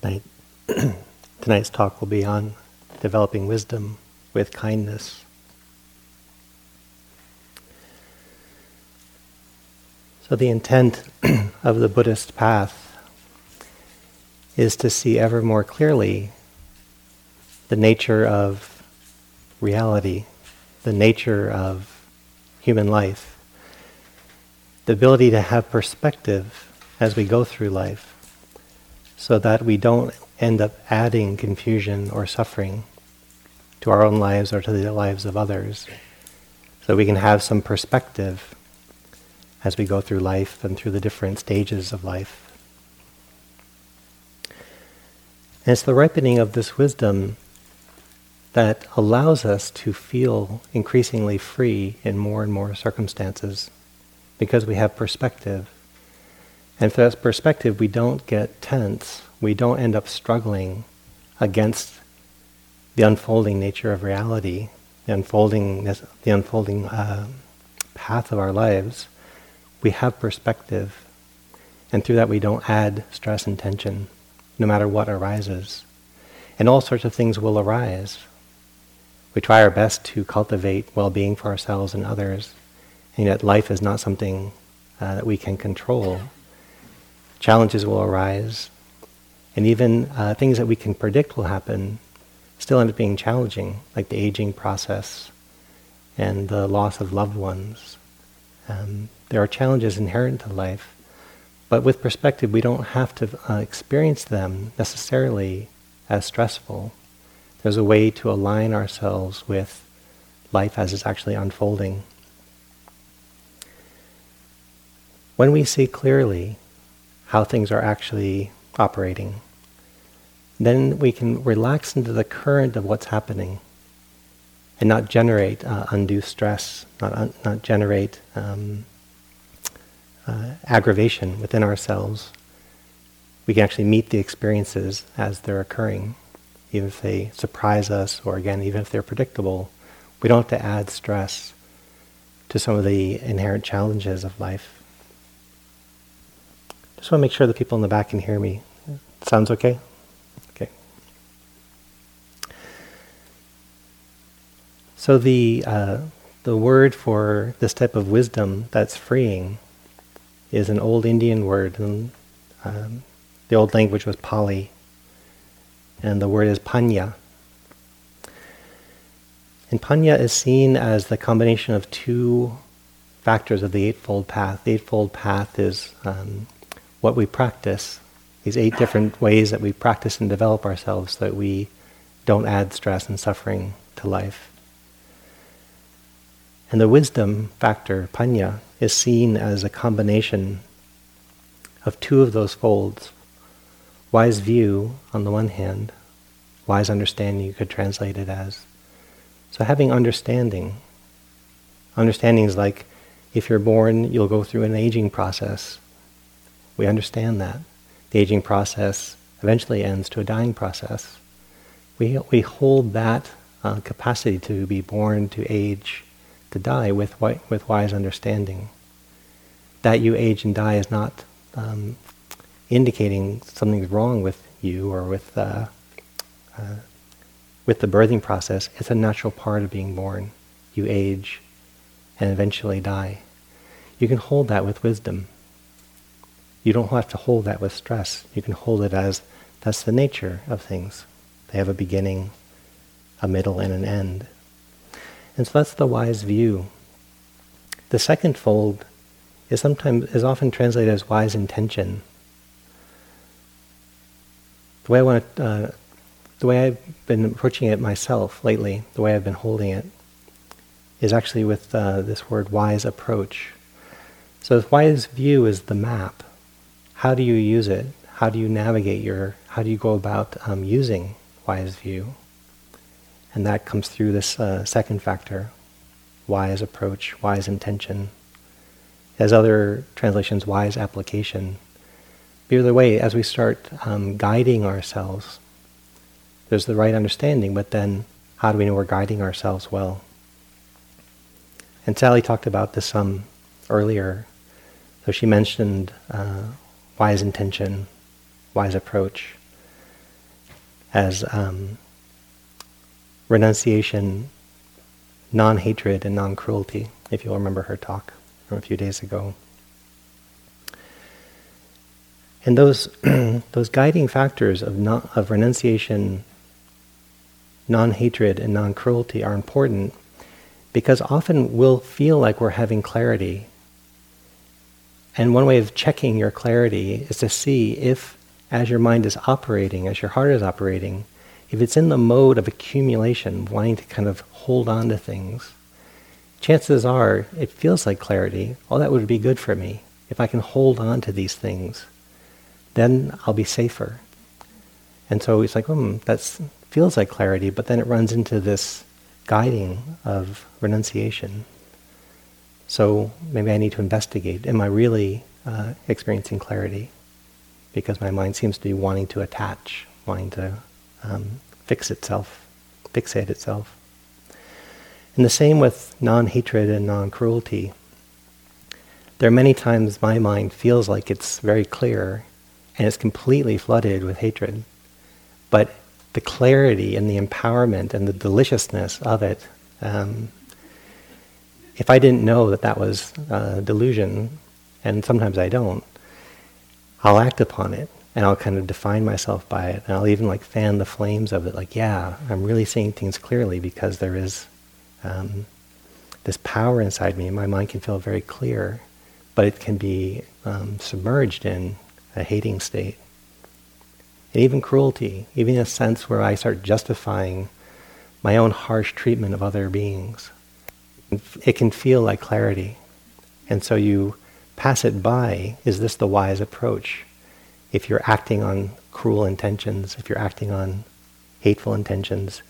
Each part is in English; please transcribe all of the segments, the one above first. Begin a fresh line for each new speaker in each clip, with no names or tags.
Tonight, tonight's talk will be on developing wisdom with kindness. So, the intent of the Buddhist path is to see ever more clearly the nature of reality, the nature of human life, the ability to have perspective as we go through life, so that we don't end up adding confusion or suffering to our own lives or to the lives of others, so we can have some perspective as we go through life and through the different stages of life. And it's the ripening of this wisdom that allows us to feel increasingly free in more and more circumstances because we have perspective. And for that perspective, we don't get tense. We don't end up struggling against the unfolding nature of reality, the unfolding, the unfolding uh, path of our lives we have perspective, and through that we don't add stress and tension, no matter what arises. And all sorts of things will arise. We try our best to cultivate well being for ourselves and others, and yet life is not something uh, that we can control. Challenges will arise, and even uh, things that we can predict will happen still end up being challenging, like the aging process and the loss of loved ones. Um, there are challenges inherent to life, but with perspective, we don't have to uh, experience them necessarily as stressful. There's a way to align ourselves with life as it's actually unfolding. When we see clearly how things are actually operating, then we can relax into the current of what's happening and not generate uh, undue stress, not, un- not generate um, uh, aggravation within ourselves, we can actually meet the experiences as they're occurring, even if they surprise us, or again, even if they're predictable. We don't have to add stress to some of the inherent challenges of life. Just want to make sure the people in the back can hear me. Sounds okay? Okay. So the uh, the word for this type of wisdom that's freeing is an old Indian word. And, um, the old language was Pali, and the word is panya. And panya is seen as the combination of two factors of the Eightfold Path. The Eightfold Path is um, what we practice, these eight different ways that we practice and develop ourselves so that we don't add stress and suffering to life. And the wisdom factor, panya, is seen as a combination of two of those folds. Wise view on the one hand, wise understanding you could translate it as. So having understanding. Understanding is like if you're born, you'll go through an aging process. We understand that. The aging process eventually ends to a dying process. We, we hold that uh, capacity to be born, to age, to die with, with wise understanding. That you age and die is not um, indicating something's wrong with you or with, uh, uh, with the birthing process. It's a natural part of being born. You age and eventually die. You can hold that with wisdom. You don't have to hold that with stress. You can hold it as that's the nature of things. They have a beginning, a middle, and an end. And so that's the wise view. The second fold is sometimes is often translated as wise intention. The way I want to, uh, the way I've been approaching it myself lately, the way I've been holding it, is actually with uh, this word wise approach. So wise view is the map. How do you use it? How do you navigate your? How do you go about um, using wise view? And that comes through this uh, second factor wise approach, wise intention. As other translations, wise application. But either way, as we start um, guiding ourselves, there's the right understanding, but then how do we know we're guiding ourselves well? And Sally talked about this um, earlier. So she mentioned uh, wise intention, wise approach. as um, renunciation, non hatred, and non cruelty, if you'll remember her talk from a few days ago. And those, those guiding factors of, not, of renunciation, non hatred, and non cruelty are important because often we'll feel like we're having clarity. And one way of checking your clarity is to see if, as your mind is operating, as your heart is operating, if it's in the mode of accumulation, wanting to kind of hold on to things, chances are it feels like clarity. Oh, that would be good for me. If I can hold on to these things, then I'll be safer. And so it's like, hmm, that feels like clarity, but then it runs into this guiding of renunciation. So maybe I need to investigate. Am I really uh, experiencing clarity? Because my mind seems to be wanting to attach, wanting to um, fix itself, fixate itself. And the same with non hatred and non cruelty. There are many times my mind feels like it's very clear and it's completely flooded with hatred. But the clarity and the empowerment and the deliciousness of it, um, if I didn't know that that was uh, delusion, and sometimes I don't, I'll act upon it and I'll kind of define myself by it and I'll even like fan the flames of it like yeah I'm really seeing things clearly because there is um, this power inside me. My mind can feel very clear, but it can be um, submerged in a hating state. And even cruelty, even a sense where I start justifying my own harsh treatment of other beings. It can feel like clarity. And so you pass it by. Is this the wise approach? If you're acting on cruel intentions, if you're acting on hateful intentions,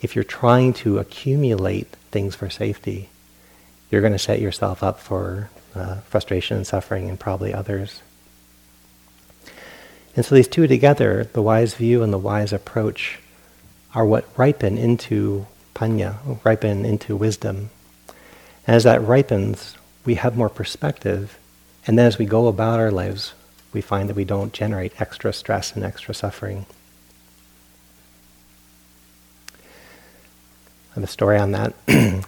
if you're trying to accumulate things for safety, you're going to set yourself up for uh, frustration and suffering and probably others. And so these two together, the wise view and the wise approach, are what ripen into panya, ripen into wisdom. And as that ripens, we have more perspective. And then as we go about our lives, we find that we don't generate extra stress and extra suffering. I have a story on that.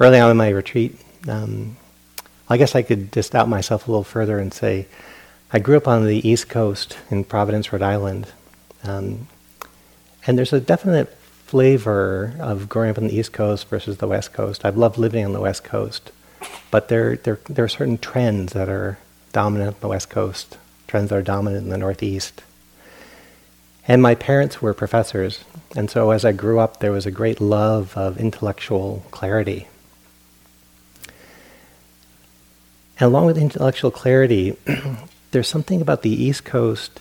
Early on in my retreat, um, I guess I could just out myself a little further and say, I grew up on the East Coast in Providence, Rhode Island. Um, and there's a definite flavor of growing up on the East Coast versus the West Coast. I've loved living on the West Coast. But there, there, there are certain trends that are dominant on the West Coast, trends that are dominant in the Northeast. And my parents were professors, and so as I grew up, there was a great love of intellectual clarity. And along with intellectual clarity, there's something about the East Coast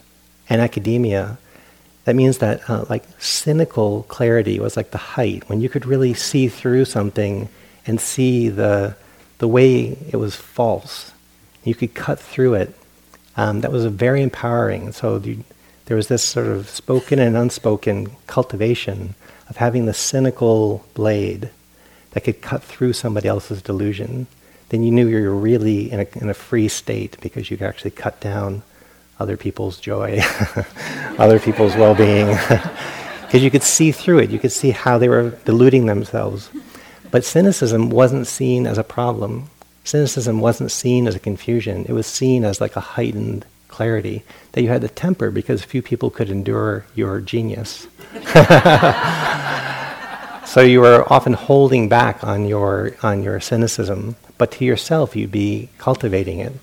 and academia that means that uh, like cynical clarity was like the height when you could really see through something and see the the way it was false. You could cut through it. Um, that was very empowering. So you, there was this sort of spoken and unspoken cultivation of having the cynical blade that could cut through somebody else's delusion then you knew you were really in a, in a free state because you could actually cut down other people's joy, other people's well being. Because you could see through it, you could see how they were deluding themselves. But cynicism wasn't seen as a problem. Cynicism wasn't seen as a confusion. It was seen as like a heightened clarity that you had to temper because few people could endure your genius. so you were often holding back on your on your cynicism but to yourself, you'd be cultivating it.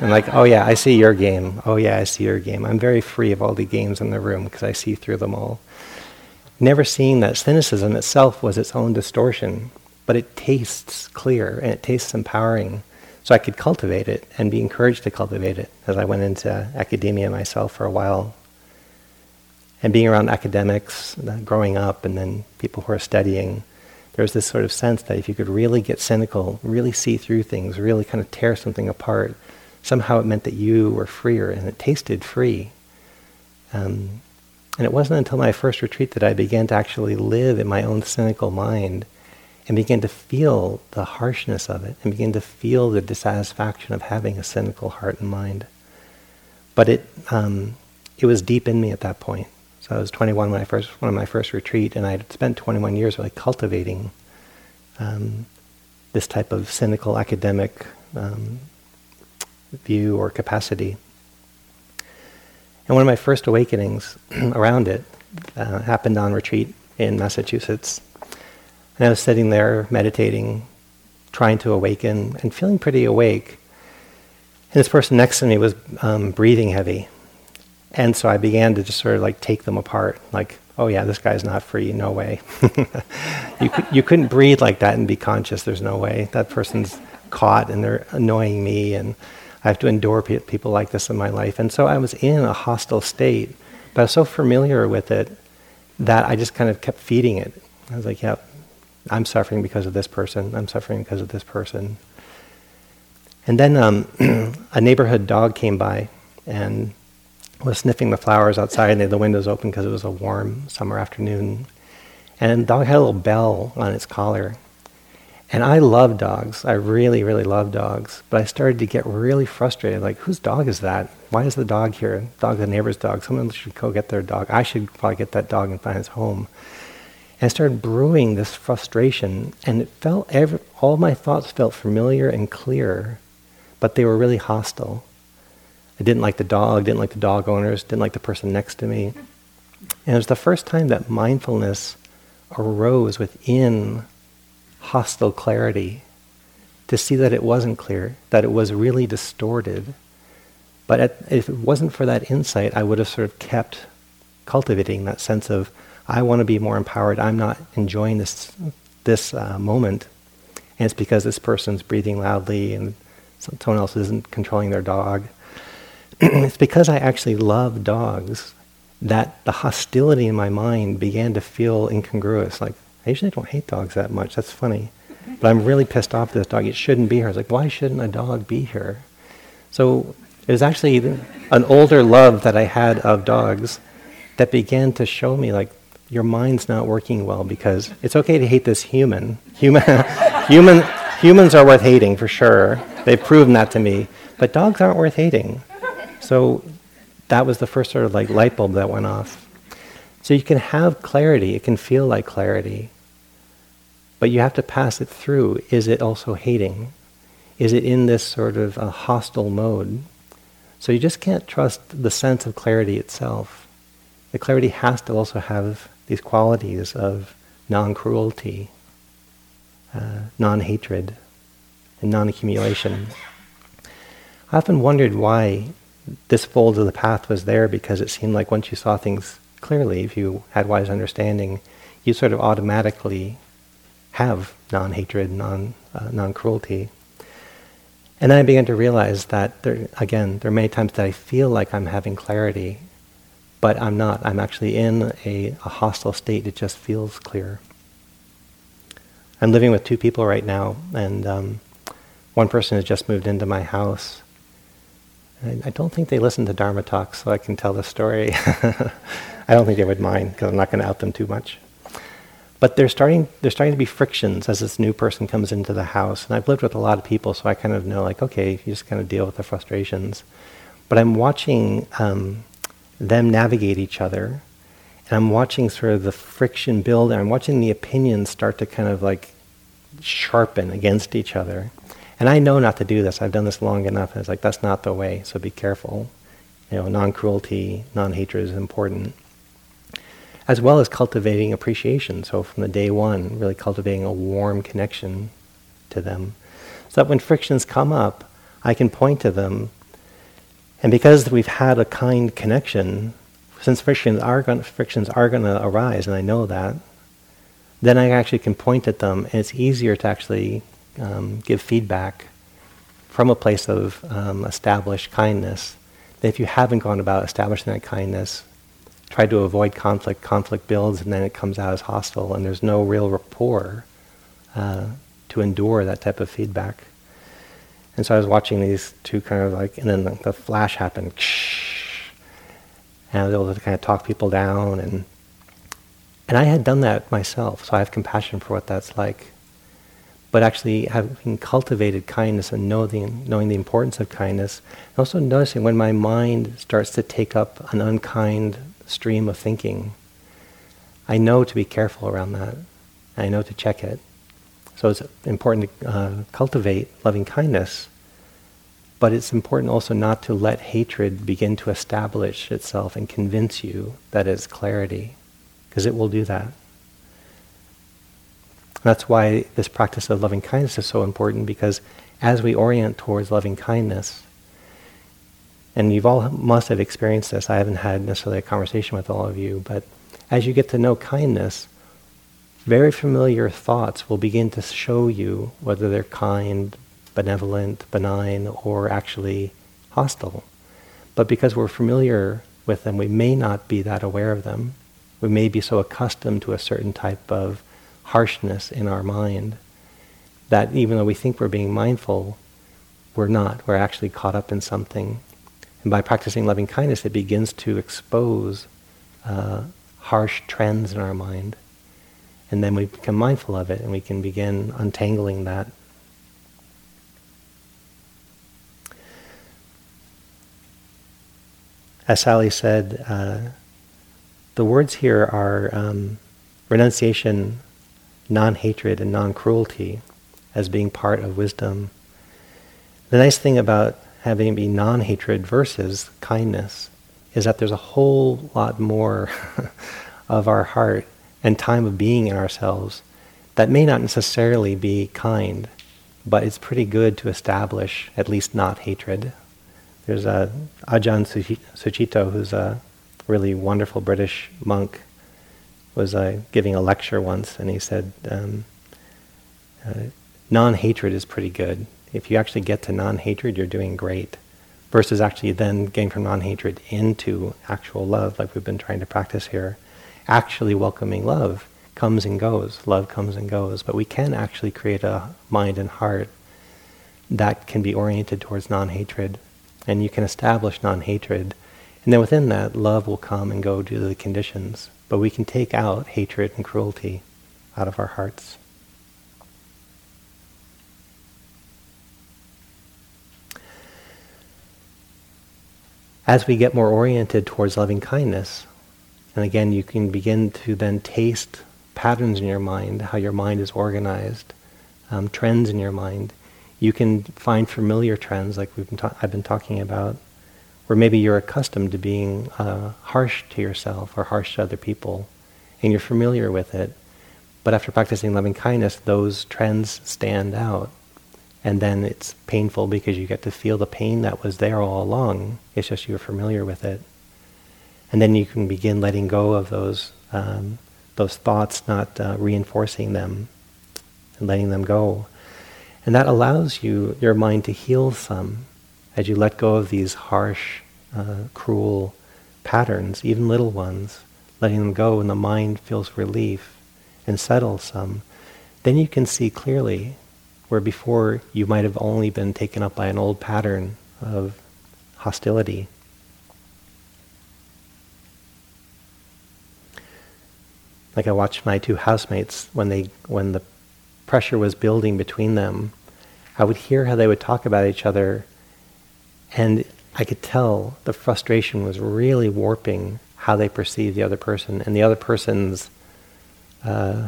And like, oh yeah, I see your game. Oh yeah, I see your game. I'm very free of all the games in the room because I see through them all. Never seeing that cynicism itself was its own distortion, but it tastes clear and it tastes empowering. So I could cultivate it and be encouraged to cultivate it as I went into academia myself for a while. And being around academics, uh, growing up, and then people who are studying, there was this sort of sense that if you could really get cynical, really see through things, really kind of tear something apart, somehow it meant that you were freer and it tasted free. Um, and it wasn't until my first retreat that I began to actually live in my own cynical mind and begin to feel the harshness of it and begin to feel the dissatisfaction of having a cynical heart and mind. But it, um, it was deep in me at that point. So I was 21 when I first went on my first retreat, and I had spent 21 years really cultivating um, this type of cynical academic um, view or capacity. And one of my first awakenings around it uh, happened on retreat in Massachusetts. And I was sitting there meditating, trying to awaken, and feeling pretty awake. And this person next to me was um, breathing heavy. And so I began to just sort of like take them apart, like, oh yeah, this guy's not free, no way. you, could, you couldn't breathe like that and be conscious, there's no way. That person's caught and they're annoying me, and I have to endure people like this in my life. And so I was in a hostile state, but I was so familiar with it that I just kind of kept feeding it. I was like, yeah, I'm suffering because of this person, I'm suffering because of this person. And then um, a neighborhood dog came by and was sniffing the flowers outside, and they had the windows open because it was a warm summer afternoon. And the dog had a little bell on its collar. And I love dogs. I really, really love dogs. But I started to get really frustrated. Like, whose dog is that? Why is the dog here? Dog, the neighbor's dog. Someone should go get their dog. I should probably get that dog and find its home. And I started brewing this frustration, and it felt every, all my thoughts felt familiar and clear, but they were really hostile. I didn't like the dog, didn't like the dog owners, didn't like the person next to me. And it was the first time that mindfulness arose within hostile clarity to see that it wasn't clear, that it was really distorted. But at, if it wasn't for that insight, I would have sort of kept cultivating that sense of, I want to be more empowered. I'm not enjoying this, this uh, moment. And it's because this person's breathing loudly and someone else isn't controlling their dog. it's because I actually love dogs that the hostility in my mind began to feel incongruous. Like, I usually don't hate dogs that much. That's funny. But I'm really pissed off at this dog. It shouldn't be here. I was like, why shouldn't a dog be here? So it was actually an older love that I had of dogs that began to show me, like, your mind's not working well because it's okay to hate this human. Human, human humans are worth hating for sure. They've proven that to me. But dogs aren't worth hating. So that was the first sort of like light bulb that went off. So you can have clarity, it can feel like clarity, but you have to pass it through. Is it also hating? Is it in this sort of a hostile mode? So you just can't trust the sense of clarity itself. The clarity has to also have these qualities of non cruelty, uh, non hatred, and non accumulation. I often wondered why this fold of the path was there because it seemed like once you saw things clearly, if you had wise understanding, you sort of automatically have non-hatred, non, uh, non-cruelty. And then I began to realize that there, again, there are many times that I feel like I'm having clarity, but I'm not. I'm actually in a, a hostile state. It just feels clear. I'm living with two people right now, and um, one person has just moved into my house, I, don't think they listen to Dharma talks, so I can tell the story. I don't think they would mind because I'm not going to out them too much. But there's starting there's starting to be frictions as this new person comes into the house, and I've lived with a lot of people, so I kind of know like okay, you just kind of deal with the frustrations. But I'm watching um, them navigate each other, and I'm watching sort of the friction build, and I'm watching the opinions start to kind of like sharpen against each other. And I know not to do this. I've done this long enough. And it's like, that's not the way, so be careful. You know, non cruelty, non hatred is important. As well as cultivating appreciation. So from the day one, really cultivating a warm connection to them. So that when frictions come up, I can point to them. And because we've had a kind connection, since frictions are going frictions are going to arise, and I know that, then I actually can point at them, and it's easier to actually um, give feedback from a place of um, established kindness. If you haven't gone about establishing that kindness, try to avoid conflict, conflict builds and then it comes out as hostile, and there's no real rapport uh, to endure that type of feedback. And so I was watching these two kind of like, and then the, the flash happened, and I was able to kind of talk people down, and and I had done that myself, so I have compassion for what that's like but actually having cultivated kindness and know the, knowing the importance of kindness, and also noticing when my mind starts to take up an unkind stream of thinking, I know to be careful around that. I know to check it. So it's important to uh, cultivate loving kindness, but it's important also not to let hatred begin to establish itself and convince you that it's clarity, because it will do that. That's why this practice of loving kindness is so important, because as we orient towards loving kindness, and you've all must have experienced this. I haven't had necessarily a conversation with all of you, but as you get to know kindness, very familiar thoughts will begin to show you whether they're kind, benevolent, benign, or actually hostile. But because we're familiar with them, we may not be that aware of them. We may be so accustomed to a certain type of harshness in our mind that even though we think we're being mindful, we're not. We're actually caught up in something. And by practicing loving kindness, it begins to expose uh, harsh trends in our mind. And then we become mindful of it and we can begin untangling that. As Sally said, uh, the words here are um, renunciation, non hatred, and non cruelty as being part of wisdom. The nice thing about having be non hatred versus kindness is that there's a whole lot more of our heart and time of being in ourselves that may not necessarily be kind, but it's pretty good to establish at least not hatred. There's a Ajahn Sucitto, who's a really wonderful British monk, was uh, giving a lecture once, and he said, um, uh, non-hatred is pretty good. If you actually get to non-hatred, you're doing great. Versus actually then getting from non-hatred into actual love, like we've been trying to practice here actually welcoming love comes and goes. Love comes and goes. But we can actually create a mind and heart that can be oriented towards non hatred. And you can establish non hatred. And then within that, love will come and go due to the conditions. But we can take out hatred and cruelty out of our hearts. As we get more oriented towards loving kindness, and again, you can begin to then taste patterns in your mind, how your mind is organized, um, trends in your mind. You can find familiar trends, like we've been ta- I've been talking about, where maybe you're accustomed to being uh, harsh to yourself or harsh to other people, and you're familiar with it. But after practicing loving kindness, those trends stand out. And then it's painful because you get to feel the pain that was there all along. It's just you're familiar with it. And then you can begin letting go of those, um, those thoughts, not uh, reinforcing them and letting them go. And that allows you, your mind to heal some as you let go of these harsh, uh, cruel patterns, even little ones, letting them go and the mind feels relief and settles some. Then you can see clearly where before you might have only been taken up by an old pattern of hostility. like I watched my two housemates when they when the pressure was building between them, I would hear how they would talk about each other, and I could tell the frustration was really warping how they perceived the other person, and the other person's uh,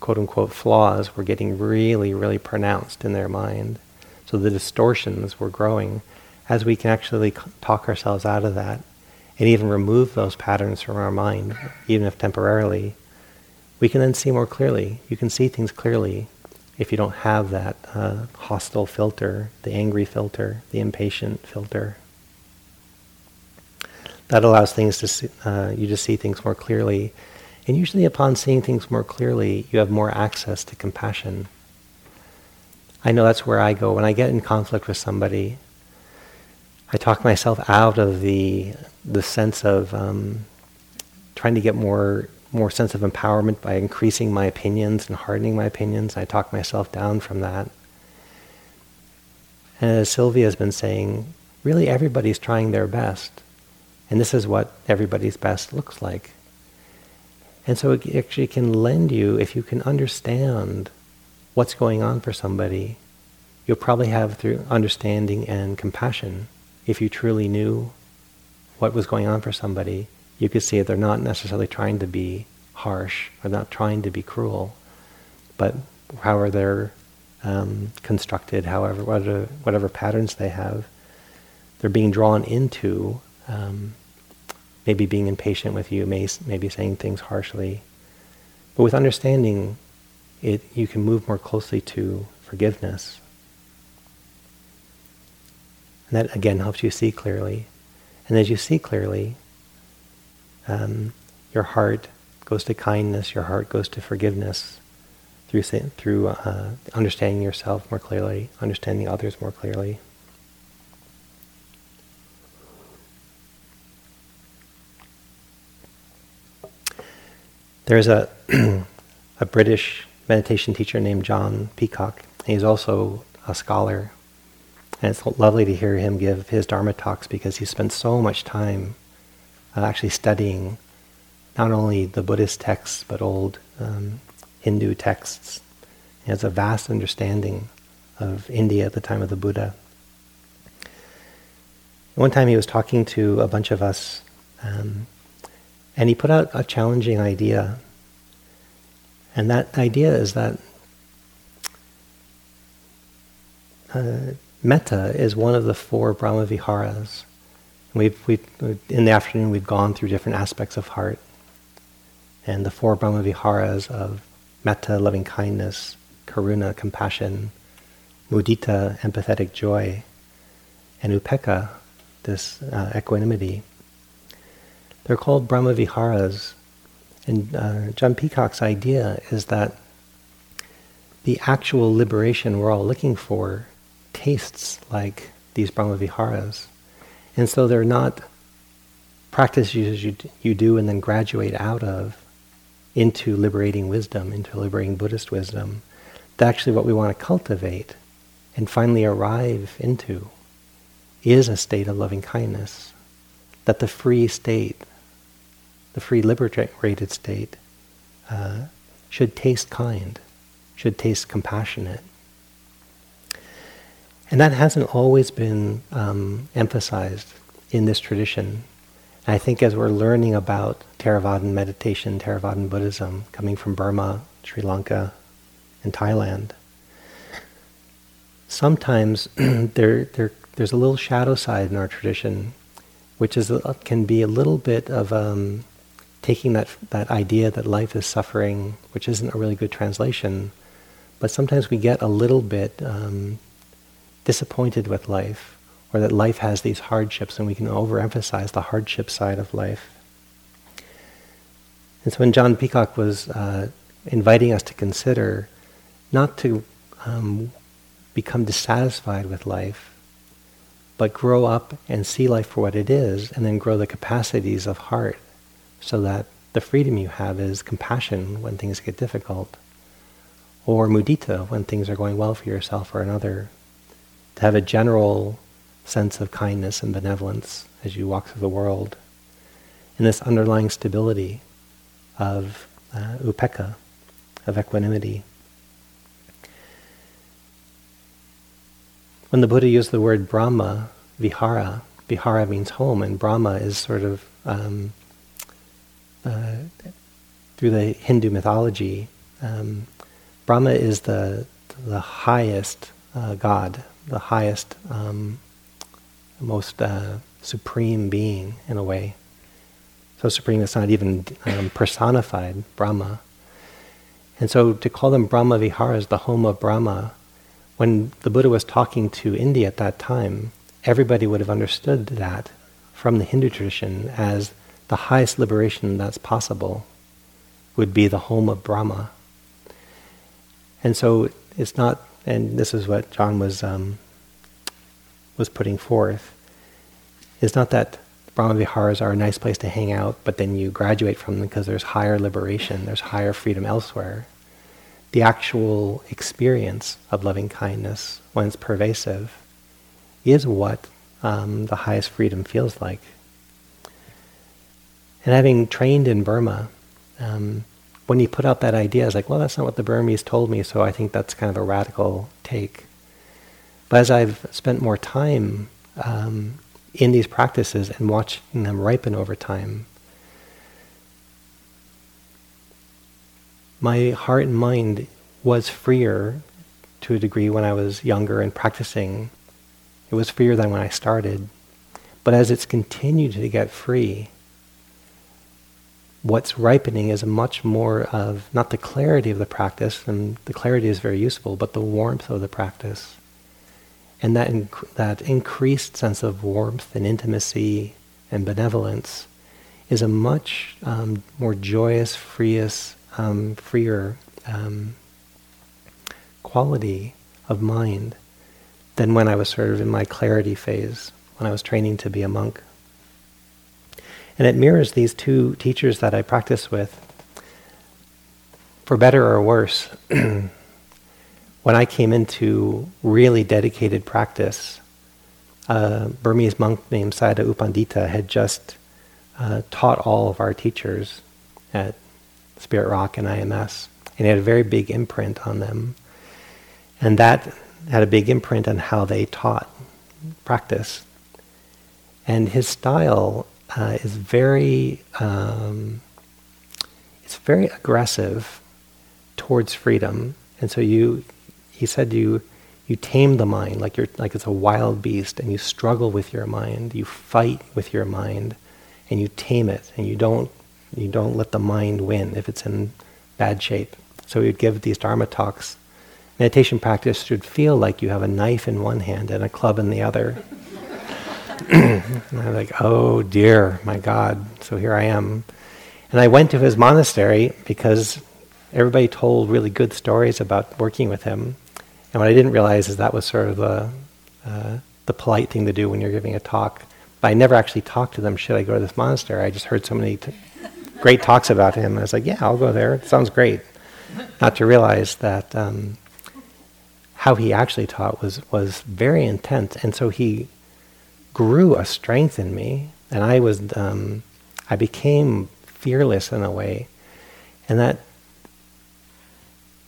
quote unquote flaws were getting really, really pronounced in their mind. So the distortions were growing. As we can actually talk ourselves out of that and even remove those patterns from our mind, even if temporarily, we can then see more clearly. You can see things clearly if you don't have that uh, hostile filter, the angry filter, the impatient filter. That allows things to see, uh, you to see things more clearly, and usually, upon seeing things more clearly, you have more access to compassion. I know that's where I go when I get in conflict with somebody. I talk myself out of the the sense of um, trying to get more more sense of empowerment by increasing my opinions and hardening my opinions. I talk myself down from that. And as Sylvia has been saying, really everybody's trying their best. And this is what everybody's best looks like. And so it actually can lend you, if you can understand what's going on for somebody, you'll probably have through understanding and compassion. If you truly knew what was going on for somebody, you could see they're not necessarily trying to be harsh or not trying to be cruel, but however they're um, constructed, however whatever, whatever patterns they have, they're being drawn into um, maybe being impatient with you, may, maybe saying things harshly. But with understanding, it you can move more closely to forgiveness. And that again helps you see clearly. And as you see clearly, um, your heart goes to kindness, your heart goes to forgiveness through, through uh, understanding yourself more clearly, understanding others more clearly. There's a, a British meditation teacher named John Peacock. He's also a scholar. And it's lovely to hear him give his Dharma talks because he spent so much time uh, actually studying not only the Buddhist texts but old um, Hindu texts. He has a vast understanding of India at the time of the Buddha. One time he was talking to a bunch of us, um, and he put out a challenging idea. And that idea is that uh, metta is one of the four Brahma Viharas. We've, we've, in the afternoon, we've gone through different aspects of heart. And the four Brahma Viharas of metta, loving kindness, karuna, compassion, mudita, empathetic joy, and upekkha, this uh, equanimity. They're called Brahma Viharas. And uh, John Peacock's idea is that the actual liberation we're all looking for tastes like these Brahma Viharas. And so they're not practices you, you do and then graduate out of into liberating wisdom, into liberating Buddhist wisdom. That's actually what we want to cultivate and finally arrive into is a state of loving kindness. That the free state, the free liberated state, uh, should taste kind, should taste compassionate. And that hasn't always been um, emphasized in this tradition. And I think as we're learning about Theravadan meditation, Theravadan Buddhism, coming from Burma, Sri Lanka, and Thailand, sometimes there, there, there's a little shadow side in our tradition, which is can be a little bit of um, taking that that idea that life is suffering, which isn't a really good translation, but sometimes we get a little bit um, disappointed with life, or that life has these hardships, and we can overemphasize the hardship side of life. And so when John Peacock was uh, inviting us to consider not to um, become dissatisfied with life, but grow up and see life for what it is, and then grow the capacities of heart so that the freedom you have is compassion when things get difficult, or mudita when things are going well for yourself or another, to have a general sense of kindness and benevolence as you walk through the world, and this underlying stability of uh, upekkha, of equanimity. When the Buddha used the word Brahma, Vihara, Vihara means home, and Brahma is sort of, um, uh, through the Hindu mythology, um, Brahma is the, the highest uh, God, the highest, um, most uh, supreme being in a way. So supreme it's not even um, personified, Brahma. And so to call them Brahma Viharas, the home of Brahma, when the Buddha was talking to India at that time, everybody would have understood that from the Hindu tradition as the highest liberation that's possible would be the home of Brahma. And so it's not and this is what John was um, was putting forth. It's not that Brahma Viharas are a nice place to hang out, but then you graduate from them because there's higher liberation, there's higher freedom elsewhere. The actual experience of loving kindness, when it's pervasive, is what um, the highest freedom feels like. And having trained in Burma, um, when he put out that idea, I was like, well, that's not what the Burmese told me, so I think that's kind of a radical take. But as I've spent more time um, in these practices and watching them ripen over time, my heart and mind was freer to a degree when I was younger and practicing. It was freer than when I started. But as it's continued to get free, what's ripening is much more of not the clarity of the practice, and the clarity is very useful, but the warmth of the practice. And that, inc- that increased sense of warmth and intimacy and benevolence is a much um, more joyous, freest, um, freer um, quality of mind than when I was sort of in my clarity phase, when I was training to be a monk. And it mirrors these two teachers that I practice with. For better or worse, when I came into really dedicated practice, a Burmese monk named Sayadaw U Pandita had just uh, taught all of our teachers at Spirit Rock and IMS, and he had a very big imprint on them. And that had a big imprint on how they taught practice. And his style uh, is very um, it's very aggressive towards freedom, and so you he said you you tame the mind like you're like it's a wild beast, and you struggle with your mind, you fight with your mind, and you tame it, and you don't you don't let the mind win if it's in bad shape. So we would give these dharma talks. Meditation practice should feel like you have a knife in one hand and a club in the other. And I'm like, oh dear, my God. So here I am. And I went to his monastery because everybody told really good stories about working with him. And what I didn't realize is that was sort of the, uh, the polite thing to do when you're giving a talk. But I never actually talked to them, should I go to this monastery? I just heard so many t- great talks about him. And I was like, yeah, I'll go there. It sounds great. Not to realize that um, how he actually taught was, was very intense. And so he grew a strength in me, and I was um, I became fearless in a way, and that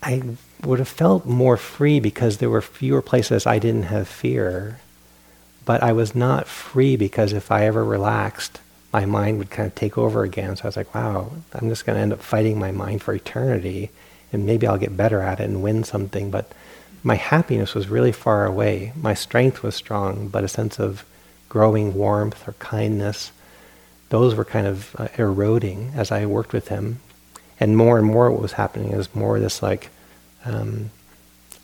I would have felt more free because there were fewer places I didn't have fear, but I was not free because if I ever relaxed, my mind would kind of take over again. So I was like, wow, I'm just going to end up fighting my mind for eternity, and maybe I'll get better at it and win something, but my happiness was really far away. My strength was strong, but a sense of growing warmth or kindness, those were kind of uh, eroding as I worked with him. And more and more what was happening is more this like, um,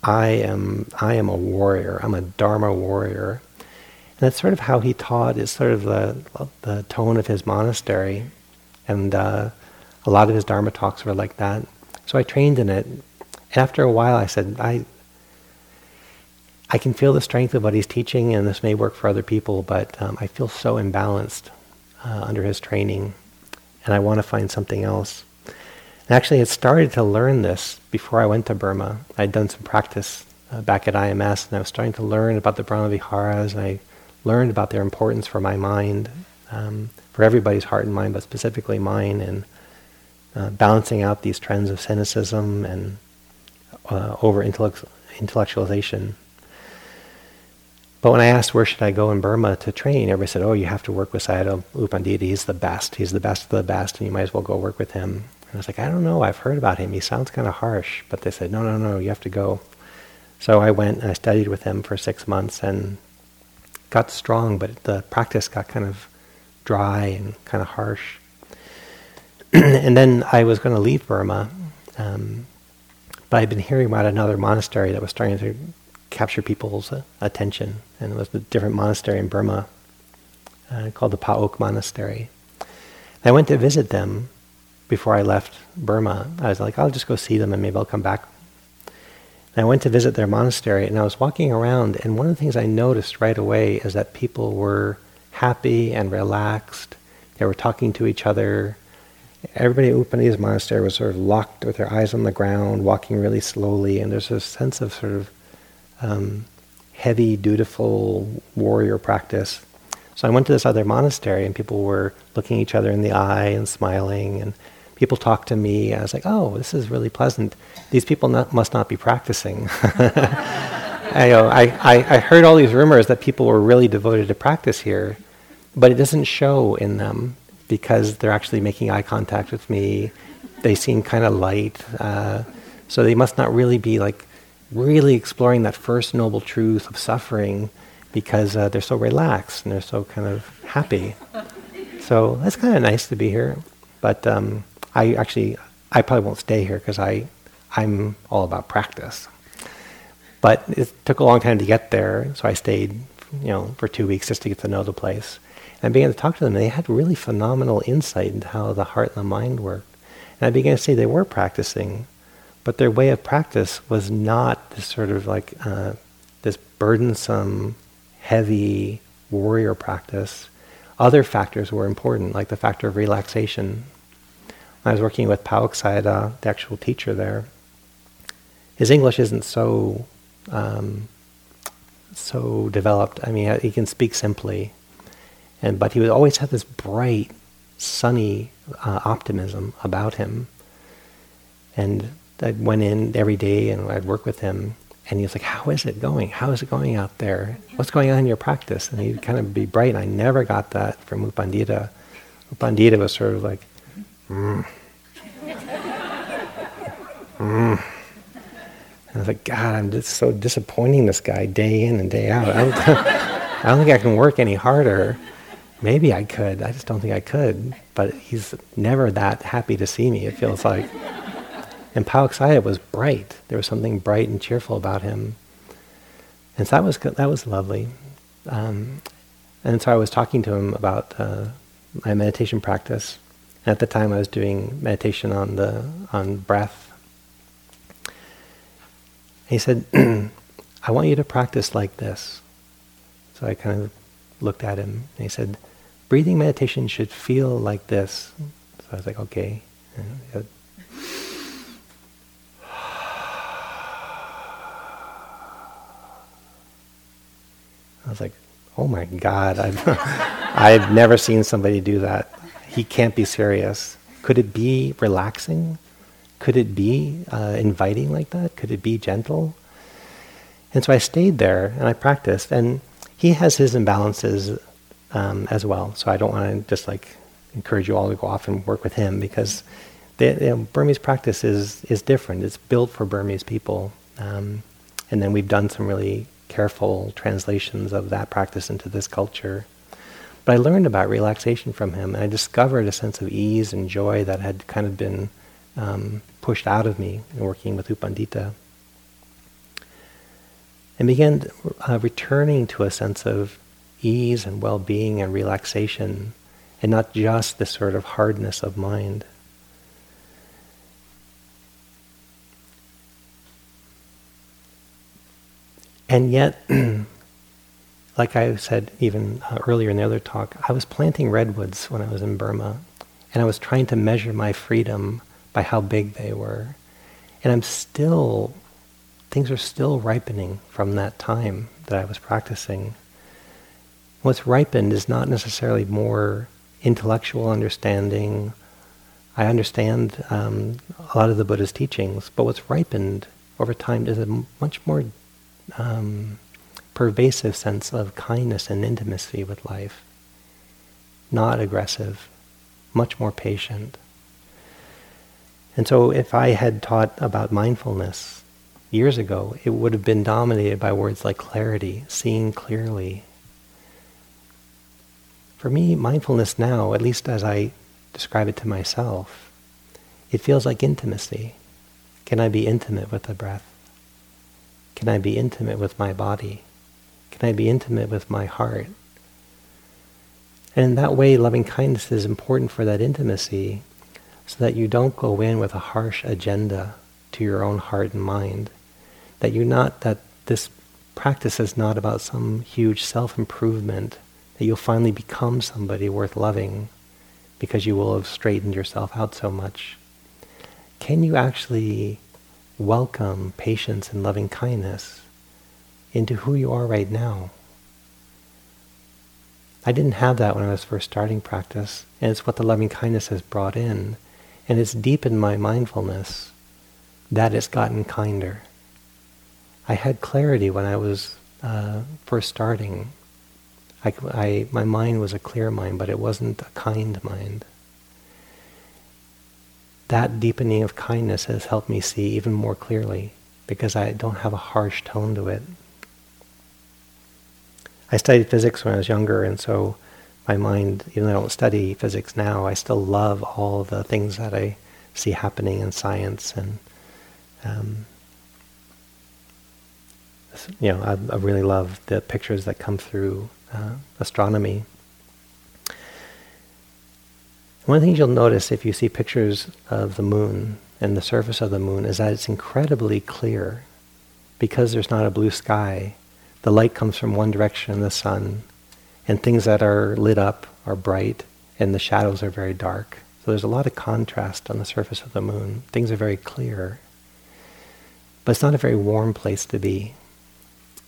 I am I am a warrior. I'm a Dharma warrior. And that's sort of how he taught. Is sort of the the tone of his monastery, and uh, a lot of his Dharma talks were like that. So I trained in it. And after a while, I said, I I can feel the strength of what he's teaching, and this may work for other people, but um, I feel so imbalanced uh, under his training, and I want to find something else. And actually, I started to learn this before I went to Burma. I'd done some practice uh, back at IMS, and I was starting to learn about the Brahma Viharas, and I learned about their importance for my mind, um, for everybody's heart and mind, but specifically mine, and uh, balancing out these trends of cynicism and uh, over intellectualization. But when I asked where should I go in Burma to train, everybody said, "Oh, you have to work with Sayadaw U Pandita. He's the best. He's the best of the best, and you might as well go work with him." And I was like, "I don't know. I've heard about him. He sounds kind of harsh." But they said, "No, no, no. You have to go." So I went and I studied with him for six months and got strong, but the practice got kind of dry and kind of harsh. and then I was going to leave Burma, um, but I'd been hearing about another monastery that was starting to capture people's uh, attention. And it was a different monastery in Burma uh, called the Pa Auk Monastery. I went to visit them before I left Burma. I was like, I'll just go see them and maybe I'll come back. And I went to visit their monastery and I was walking around, and one of the things I noticed right away is that people were happy and relaxed. They were talking to each other. Everybody at Pandita's monastery was sort of locked with their eyes on the ground, walking really slowly, and there's a sense of sort of um, heavy, dutiful warrior practice. So I went to this other monastery, and people were looking each other in the eye and smiling, and people talked to me. I was like, "Oh, this is really pleasant. These people not, must not be practicing." I, I, I heard all these rumors that people were really devoted to practice here, but it doesn't show in them because they're actually making eye contact with me. they seem kind of light. Uh, so they must not really be like really exploring that first noble truth of suffering because uh, they're so relaxed and they're so kind of happy. So it's kind of nice to be here. But um, I actually, I probably won't stay here because I, I'm all about practice. But it took a long time to get there, so I stayed, you know, for two weeks just to get to know the place. And I began to talk to them. They had really phenomenal insight into how the heart and the mind worked. And I began to see they were practicing, but their way of practice was not this sort of like uh, this burdensome, heavy warrior practice. Other factors were important, like the factor of relaxation. When I was working with Pa-Auk Sayadaw, the actual teacher there, his English isn't so um, so developed. I mean, he can speak simply, and but he would always have this bright, sunny uh, optimism about him. And I went in every day, and I'd work with him, and he was like, "How is it going? How is it going out there? What's going on in your practice?" And he'd kind of be bright. I never got that from U Pandita. U Pandita was sort of like, mm. mm. I was like, God, I'm just so disappointing this guy day in and day out. I don't, I don't think I can work any harder. Maybe I could. I just don't think I could. But he's never that happy to see me, it feels like. And Sayadaw was bright. There was something bright and cheerful about him. And so that was, that was lovely. Um, and so I was talking to him about uh, my meditation practice. And at the time I was doing meditation on, the, on breath he said, I want you to practice like this. So I kind of looked at him and he said, breathing meditation should feel like this. So I was like, okay. I was like, oh my God, I've, I've never seen somebody do that. He can't be serious. Could it be relaxing? Could it be uh, inviting like that? Could it be gentle? And so I stayed there and I practiced. And he has his imbalances um, as well. So I don't want to just like encourage you all to go off and work with him because the, you know, Burmese practice is is different. It's built for Burmese people. Um, and then we've done some really careful translations of that practice into this culture. But I learned about relaxation from him, and I discovered a sense of ease and joy that had kind of been um, pushed out of me in working with U Pandita. And began uh, returning to a sense of ease and well-being and relaxation, and not just this sort of hardness of mind. And yet, like I said even uh, earlier in the other talk, I was planting redwoods when I was in Burma, and I was trying to measure my freedom by how big they were. And I'm still, things are still ripening from that time that I was practicing. What's ripened is not necessarily more intellectual understanding. I understand um, a lot of the Buddha's teachings, but what's ripened over time is a much more um, pervasive sense of kindness and intimacy with life. Not aggressive, much more patient. And so if I had taught about mindfulness years ago, it would have been dominated by words like clarity, seeing clearly. For me, mindfulness now, at least as I describe it to myself, it feels like intimacy. Can I be intimate with the breath? Can I be intimate with my body? Can I be intimate with my heart? And in that way, loving kindness is important for that intimacy so that you don't go in with a harsh agenda to your own heart and mind. That you not that this practice is not about some huge self-improvement, that you'll finally become somebody worth loving because you will have straightened yourself out so much. Can you actually welcome patience and loving kindness into who you are right now? I didn't have that when I was first starting practice, and it's what the loving kindness has brought in and it's deepened my mindfulness that it's gotten kinder. I had clarity when I was uh, first starting. I, I, my mind was a clear mind, but it wasn't a kind mind. That deepening of kindness has helped me see even more clearly because I don't have a harsh tone to it. I studied physics when I was younger, and so my mind, even though I don't study physics now, I still love all the things that I see happening in science and um, you know, I, I, really love the pictures that come through uh, astronomy. One of the things you'll notice if you see pictures of the moon and the surface of the moon is that it's incredibly clear because there's not a blue sky. The light comes from one direction in the sun, and things that are lit up are bright, and the shadows are very dark. So there's a lot of contrast on the surface of the moon. Things are very clear. But it's not a very warm place to be.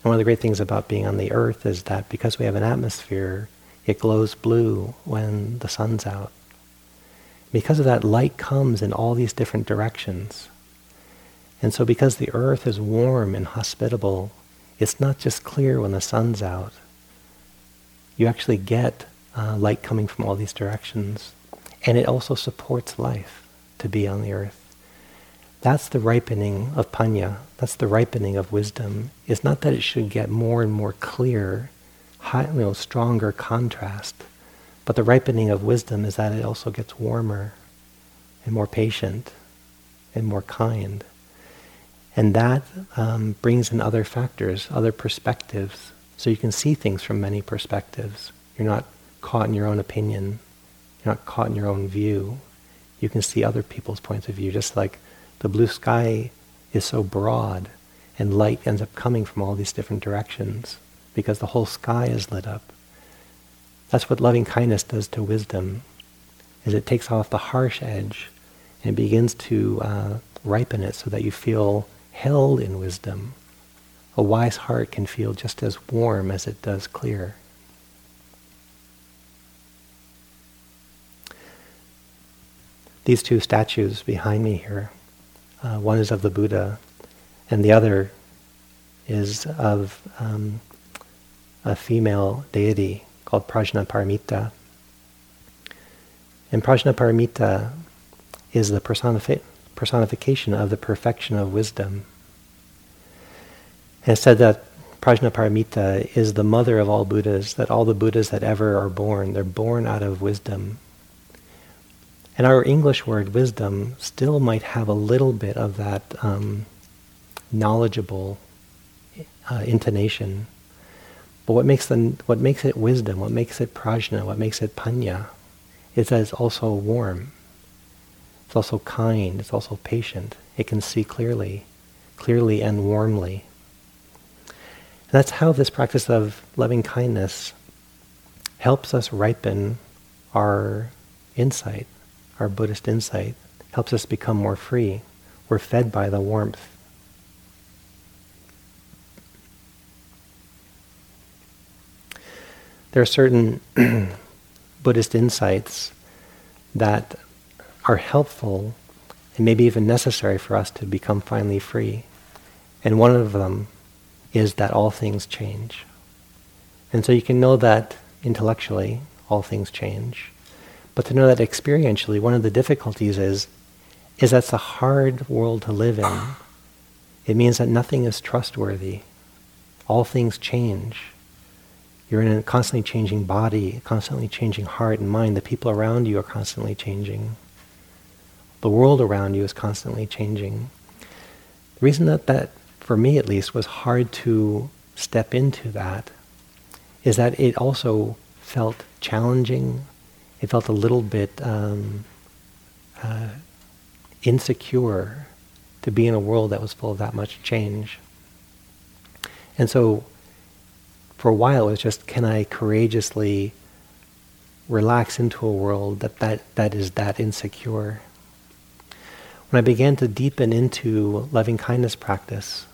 And one of the great things about being on the earth is that because we have an atmosphere, it glows blue when the sun's out. Because of that, light comes in all these different directions. And so because the earth is warm and hospitable, it's not just clear when the sun's out. You actually get uh, light coming from all these directions. And it also supports life to be on the earth. That's the ripening of panya. That's the ripening of wisdom. It's not that it should get more and more clear, high, you know, stronger contrast, but the ripening of wisdom is that it also gets warmer and more patient and more kind. And that um, brings in other factors, other perspectives. So you can see things from many perspectives. You're not caught in your own opinion. You're not caught in your own view. You can see other people's points of view, just like the blue sky is so broad and light ends up coming from all these different directions because the whole sky is lit up. That's what loving kindness does to wisdom, is it takes off the harsh edge and begins to uh, ripen it so that you feel held in wisdom. A wise heart can feel just as warm as it does clear. These two statues behind me here uh, one is of the Buddha, and the other is of um, a female deity called Prajnaparamita. And Prajnaparamita is the personifi- personification of the perfection of wisdom. And said that Prajnaparamita is the mother of all Buddhas, that all the Buddhas that ever are born, they're born out of wisdom. And our English word wisdom still might have a little bit of that um, knowledgeable uh, intonation. But what makes, the, what makes it wisdom, what makes it prajna, what makes it panya, is that it's also warm. It's also kind. It's also patient. It can see clearly, clearly and warmly. And that's how this practice of loving kindness helps us ripen our insight our Buddhist insight, helps us become more free. We're fed by the warmth. There are certain Buddhist insights that are helpful and maybe even necessary for us to become finally free. And one of them is that all things change. And so you can know that intellectually, all things change. But to know that experientially, one of the difficulties is, is that's a hard world to live in. It means that nothing is trustworthy. All things change. You're in a constantly changing body, constantly changing heart and mind. The people around you are constantly changing. The world around you is constantly changing. The reason that that, for me at least, was hard to step into that is that it also felt challenging, it felt a little bit um, uh, insecure to be in a world that was full of that much change. And so for a while it was just, can I courageously relax into a world that, that, that is that insecure? When I began to deepen into loving kindness practice,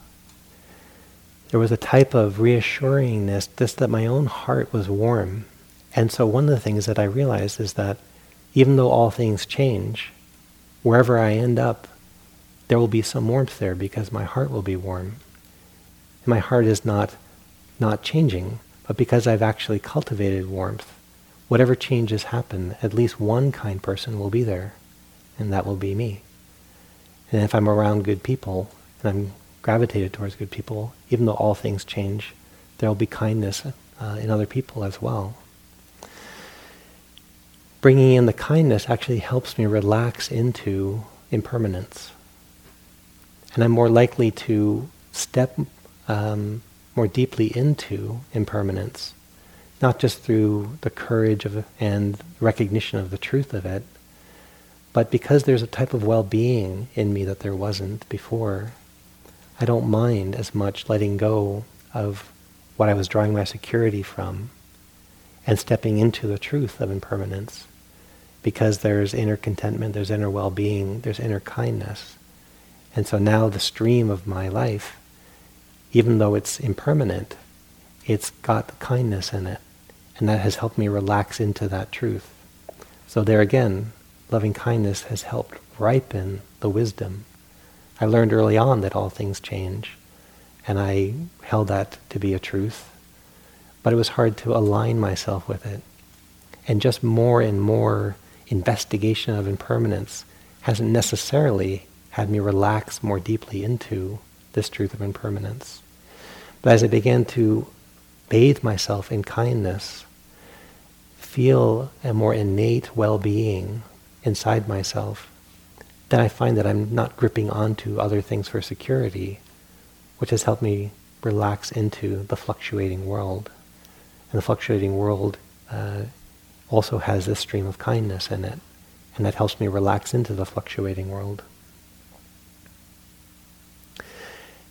there was a type of reassuringness, just that my own heart was warm and so one of the things that I realized is that even though all things change, wherever I end up, there will be some warmth there because my heart will be warm. And my heart is not not changing, but because I've actually cultivated warmth, whatever changes happen, at least one kind person will be there. and that will be me. And if I'm around good people, and I'm gravitated towards good people, even though all things change, there will be kindness uh, in other people as well. Bringing in the kindness actually helps me relax into impermanence. And I'm more likely to step um, more deeply into impermanence, not just through the courage of and recognition of the truth of it, but because there's a type of well-being in me that there wasn't before, I don't mind as much letting go of what I was drawing my security from and stepping into the truth of impermanence because there's inner contentment, there's inner well-being, there's inner kindness. And so now the stream of my life, even though it's impermanent, it's got kindness in it. And that has helped me relax into that truth. So there again, loving kindness has helped ripen the wisdom. I learned early on that all things change, and I held that to be a truth. But it was hard to align myself with it. And just more and more investigation of impermanence hasn't necessarily had me relax more deeply into this truth of impermanence. But as I began to bathe myself in kindness, feel a more innate well-being inside myself, then I find that I'm not gripping onto other things for security, which has helped me relax into the fluctuating world. And the fluctuating world uh, also has this stream of kindness in it, and that helps me relax into the fluctuating world.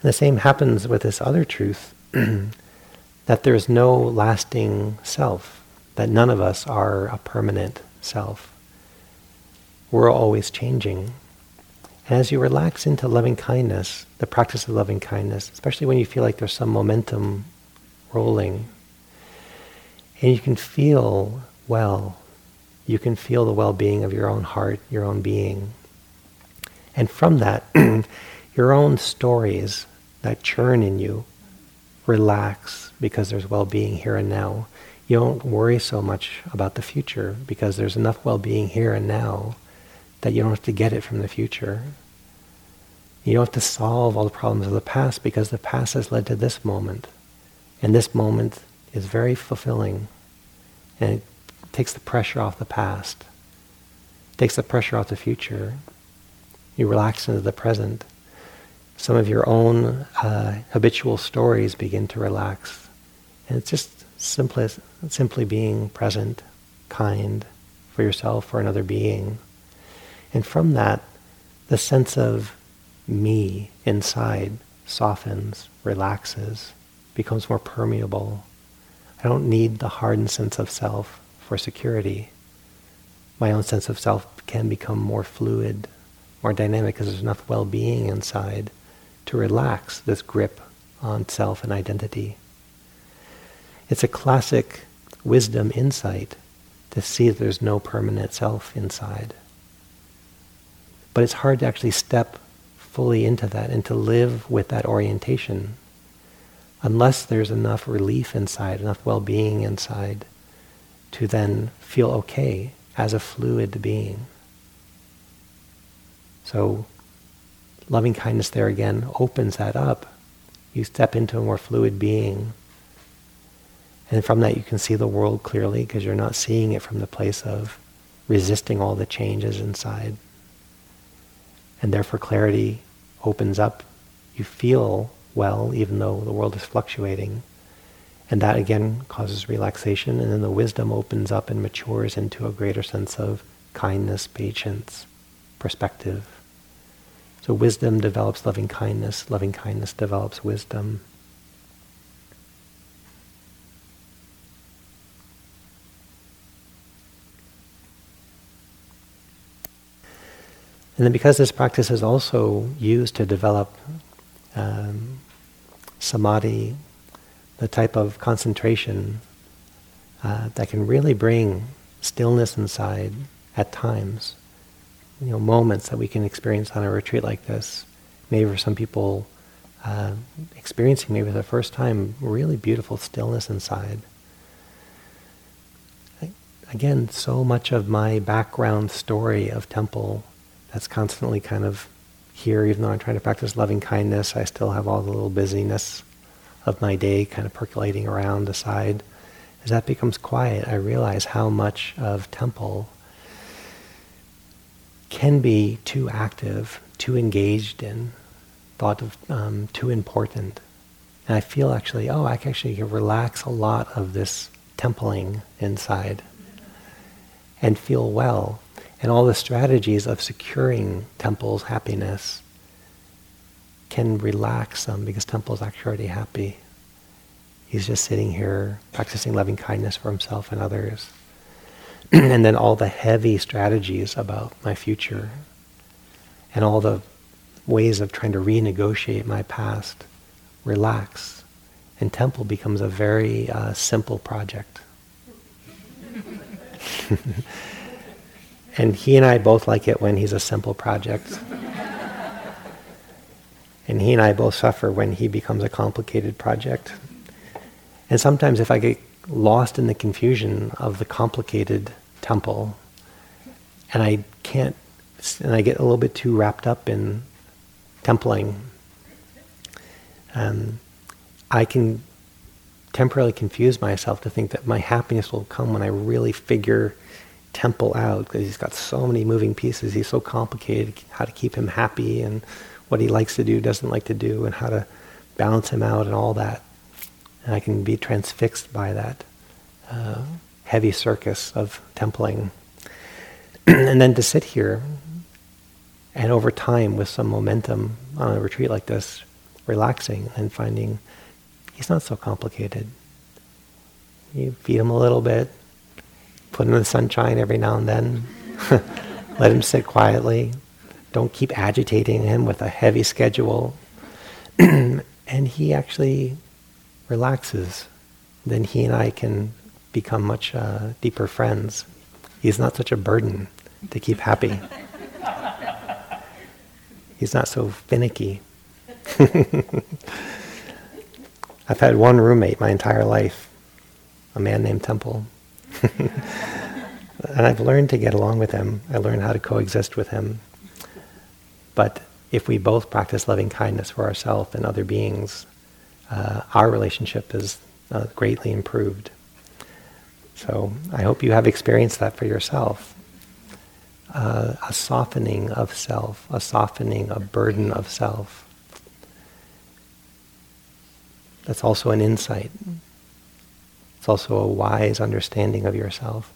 And the same happens with this other truth, that there is no lasting self, that none of us are a permanent self. We're always changing. And as you relax into loving kindness, the practice of loving kindness, especially when you feel like there's some momentum rolling, and you can feel well, you can feel the well-being of your own heart, your own being. And from that, your own stories that churn in you relax because there's well-being here and now. You don't worry so much about the future because there's enough well-being here and now that you don't have to get it from the future. You don't have to solve all the problems of the past because the past has led to this moment. And this moment is very fulfilling. And it takes the pressure off the past. It takes the pressure off the future. You relax into the present. Some of your own uh, habitual stories begin to relax. And it's just simply, simply being present, kind for yourself or another being. And from that, the sense of me inside softens, relaxes, becomes more permeable. I don't need the hardened sense of self for security. My own sense of self can become more fluid, more dynamic because there's enough well-being inside to relax this grip on self and identity. It's a classic wisdom insight to see that there's no permanent self inside. But it's hard to actually step fully into that and to live with that orientation unless there's enough relief inside, enough well-being inside to then feel okay as a fluid being. So loving kindness there again opens that up. You step into a more fluid being. And from that you can see the world clearly because you're not seeing it from the place of resisting all the changes inside. And therefore clarity opens up. You feel well even though the world is fluctuating. And that again causes relaxation, and then the wisdom opens up and matures into a greater sense of kindness, patience, perspective. So wisdom develops loving kindness, loving kindness develops wisdom. And then because this practice is also used to develop um, samadhi, the type of concentration uh, that can really bring stillness inside at times. You know, moments that we can experience on a retreat like this. Maybe for some people, uh, experiencing maybe for the first time really beautiful stillness inside. Again, so much of my background story of Tempel that's constantly kind of here, even though I'm trying to practice loving kindness, I still have all the little busyness of my day kind of percolating around the side. As that becomes quiet, I realize how much of Tempel can be too active, too engaged in, thought of um, too important. And I feel actually, oh, I can actually relax a lot of this templing inside and feel well. And all the strategies of securing Tempel's happiness can relax them because Tempel's actually already happy. He's just sitting here practicing loving kindness for himself and others. and then all the heavy strategies about my future and all the ways of trying to renegotiate my past relax. And Tempel becomes a very uh, simple project. and he and I both like it when he's a simple project. and he and I both suffer when he becomes a complicated project. And sometimes if I get lost in the confusion of the complicated Tempel, and I can't, and I get a little bit too wrapped up in templing, um, I can temporarily confuse myself to think that my happiness will come when I really figure Tempel out because he's got so many moving pieces. He's so complicated. How to keep him happy and what he likes to do, doesn't like to do, and how to balance him out and all that. And I can be transfixed by that uh, heavy circus of templing. and then to sit here and over time with some momentum on a retreat like this, relaxing and finding he's not so complicated. You feed him a little bit, put him in the sunshine every now and then, let him sit quietly. Don't keep agitating him with a heavy schedule. and he actually relaxes. Then he and I can become much uh, deeper friends. He's not such a burden to keep happy. He's not so finicky. I've had one roommate my entire life, a man named Tempel. and I've learned to get along with him. I learned how to coexist with him. But if we both practice loving kindness for ourselves and other beings, uh, our relationship is uh, greatly improved. So I hope you have experienced that for yourself. Uh, a softening of self, a softening, a burden of self. That's also an insight. It's also a wise understanding of yourself.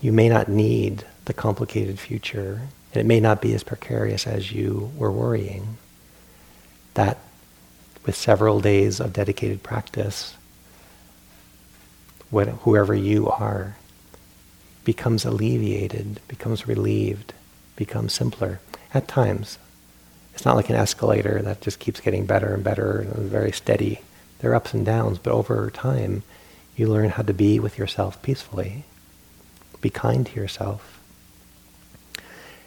You may not need the complicated future, and it may not be as precarious as you were worrying. That, with several days of dedicated practice, whoever you are, becomes alleviated, becomes relieved, becomes simpler at times. It's not like an escalator that just keeps getting better and better and very steady. There are ups and downs, but over time, you learn how to be with yourself peacefully. Be kind to yourself.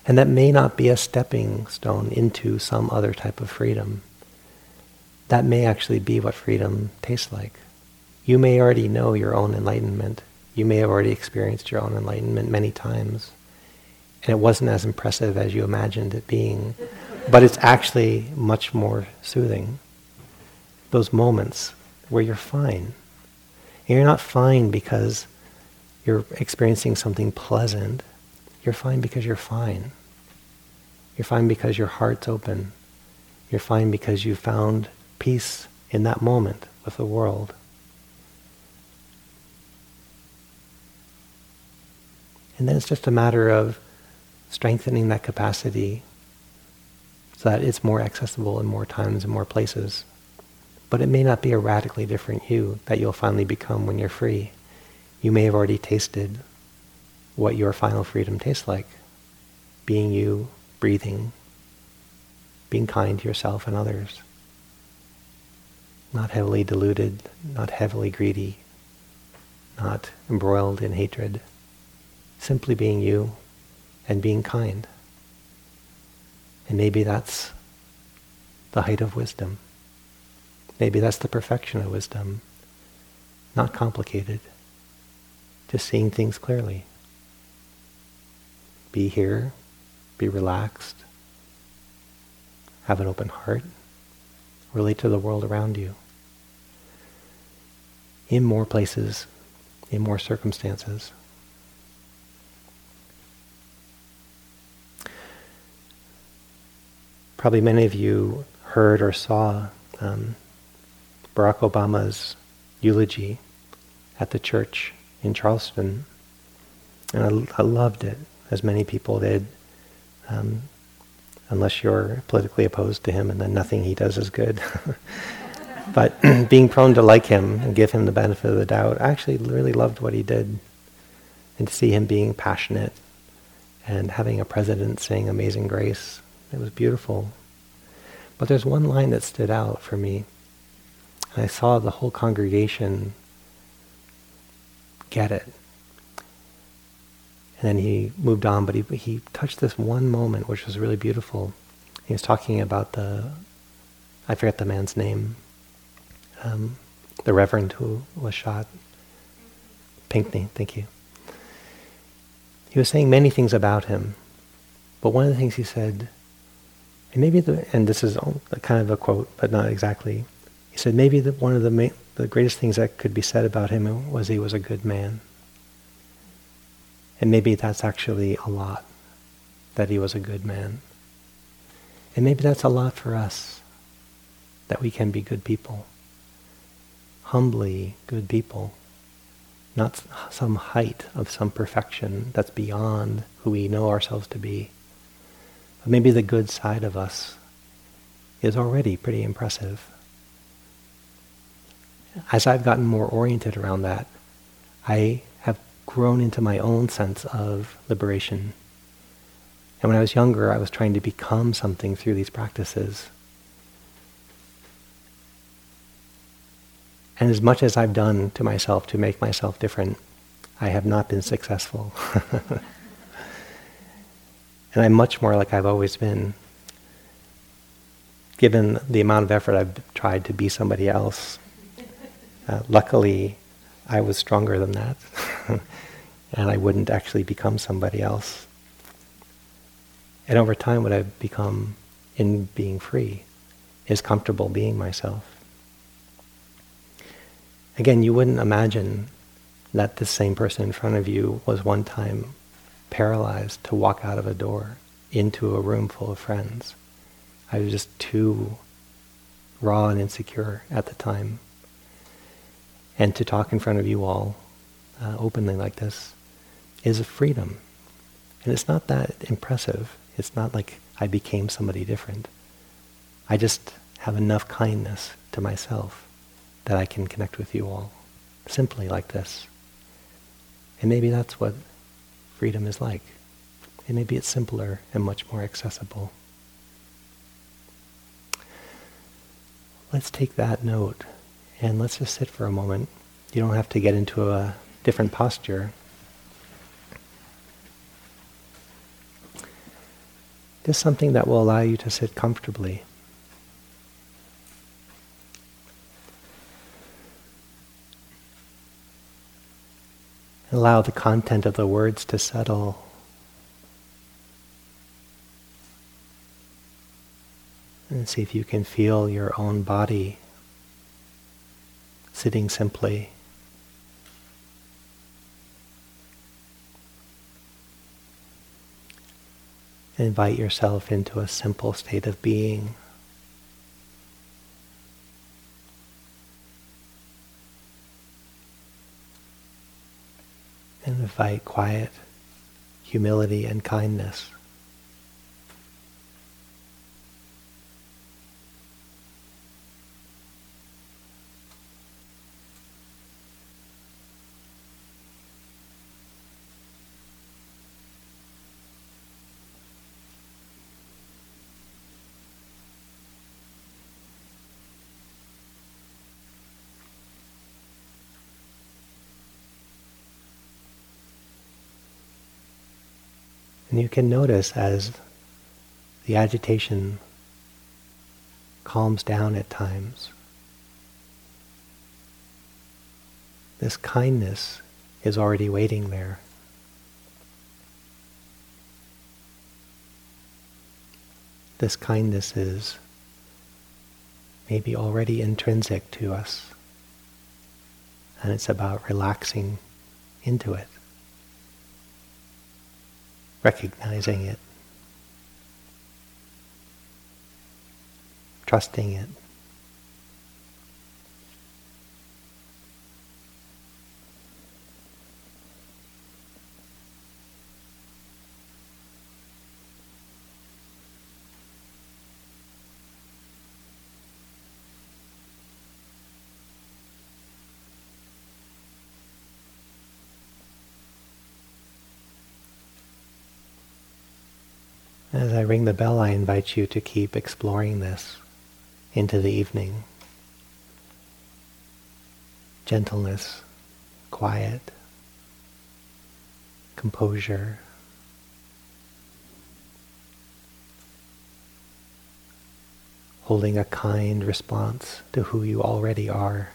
And that may not be a stepping stone into some other type of freedom. That may actually be what freedom tastes like. You may already know your own enlightenment. You may have already experienced your own enlightenment many times. And it wasn't as impressive as you imagined it being. But it's actually much more soothing those moments where you're fine. And you're not fine because you're experiencing something pleasant. You're fine because you're fine. You're fine because your heart's open. You're fine because you found peace in that moment with the world. And then it's just a matter of strengthening that capacity so that it's more accessible in more times and more places. But it may not be a radically different you that you'll finally become when you're free. You may have already tasted what your final freedom tastes like. Being you, breathing, being kind to yourself and others. Not heavily deluded, not heavily greedy, not embroiled in hatred. Simply being you and being kind. And maybe that's the height of wisdom. Maybe that's the perfection of wisdom. Not complicated. Just seeing things clearly. Be here, be relaxed, have an open heart, relate to the world around you in more places, in more circumstances. Probably many of you heard or saw um, Barack Obama's eulogy at the church in Charleston. And I, I loved it, as many people did, um, unless you're politically opposed to him and then nothing he does is good. but being prone to like him and give him the benefit of the doubt, I actually really loved what he did. And to see him being passionate and having a president sing Amazing Grace, it was beautiful. But there's one line that stood out for me. And I saw the whole congregation get it. And then he moved on, but he, he touched this one moment which was really beautiful. He was talking about the, I forget the man's name, um, the reverend who was shot. Pinckney, thank you. He was saying many things about him, but one of the things he said, and maybe the, and this is kind of a quote, but not exactly. He said maybe the, one of the the greatest things that could be said about him was he was a good man. And maybe that's actually a lot, that he was a good man. And maybe that's a lot for us, that we can be good people. Humbly good people. Not some height of some perfection that's beyond who we know ourselves to be. Maybe the good side of us is already pretty impressive as I've gotten more oriented around that, I have grown into my own sense of liberation. And when I was younger, I was trying to become something through these practices. And as much as I've done to myself to make myself different, I have not been successful. and I'm much more like I've always been. Given the amount of effort I've tried to be somebody else, uh, luckily, I was stronger than that, and I wouldn't actually become somebody else. And over time, what I've become in being free is comfortable being myself. Again, you wouldn't imagine that the same person in front of you was one time paralyzed to walk out of a door into a room full of friends. I was just too raw and insecure at the time and to talk in front of you all uh, openly like this is a freedom. And it's not that impressive. It's not like I became somebody different. I just have enough kindness to myself that I can connect with you all simply like this. And maybe that's what freedom is like. And maybe it's simpler and much more accessible. Let's take that note and let's just sit for a moment. You don't have to get into a different posture. Just something that will allow you to sit comfortably. Allow the content of the words to settle. And see if you can feel your own body sitting simply. Invite yourself into a simple state of being. And invite quiet, humility, and kindness. And you can notice as the agitation calms down at times, this kindness is already waiting there. this kindness is maybe already intrinsic to us. And it's about relaxing into it, recognizing it, trusting it. I ring the bell, I invite you to keep exploring this into the evening. Gentleness, quiet, composure. Holding a kind response to who you already are.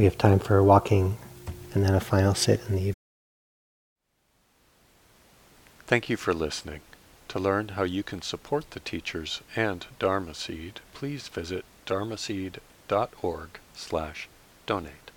We have time for walking and then a final sit in the evening.
Thank you for listening. To learn how you can support the teachers and Dharma Seed, please visit dharmaseed.org slash donate.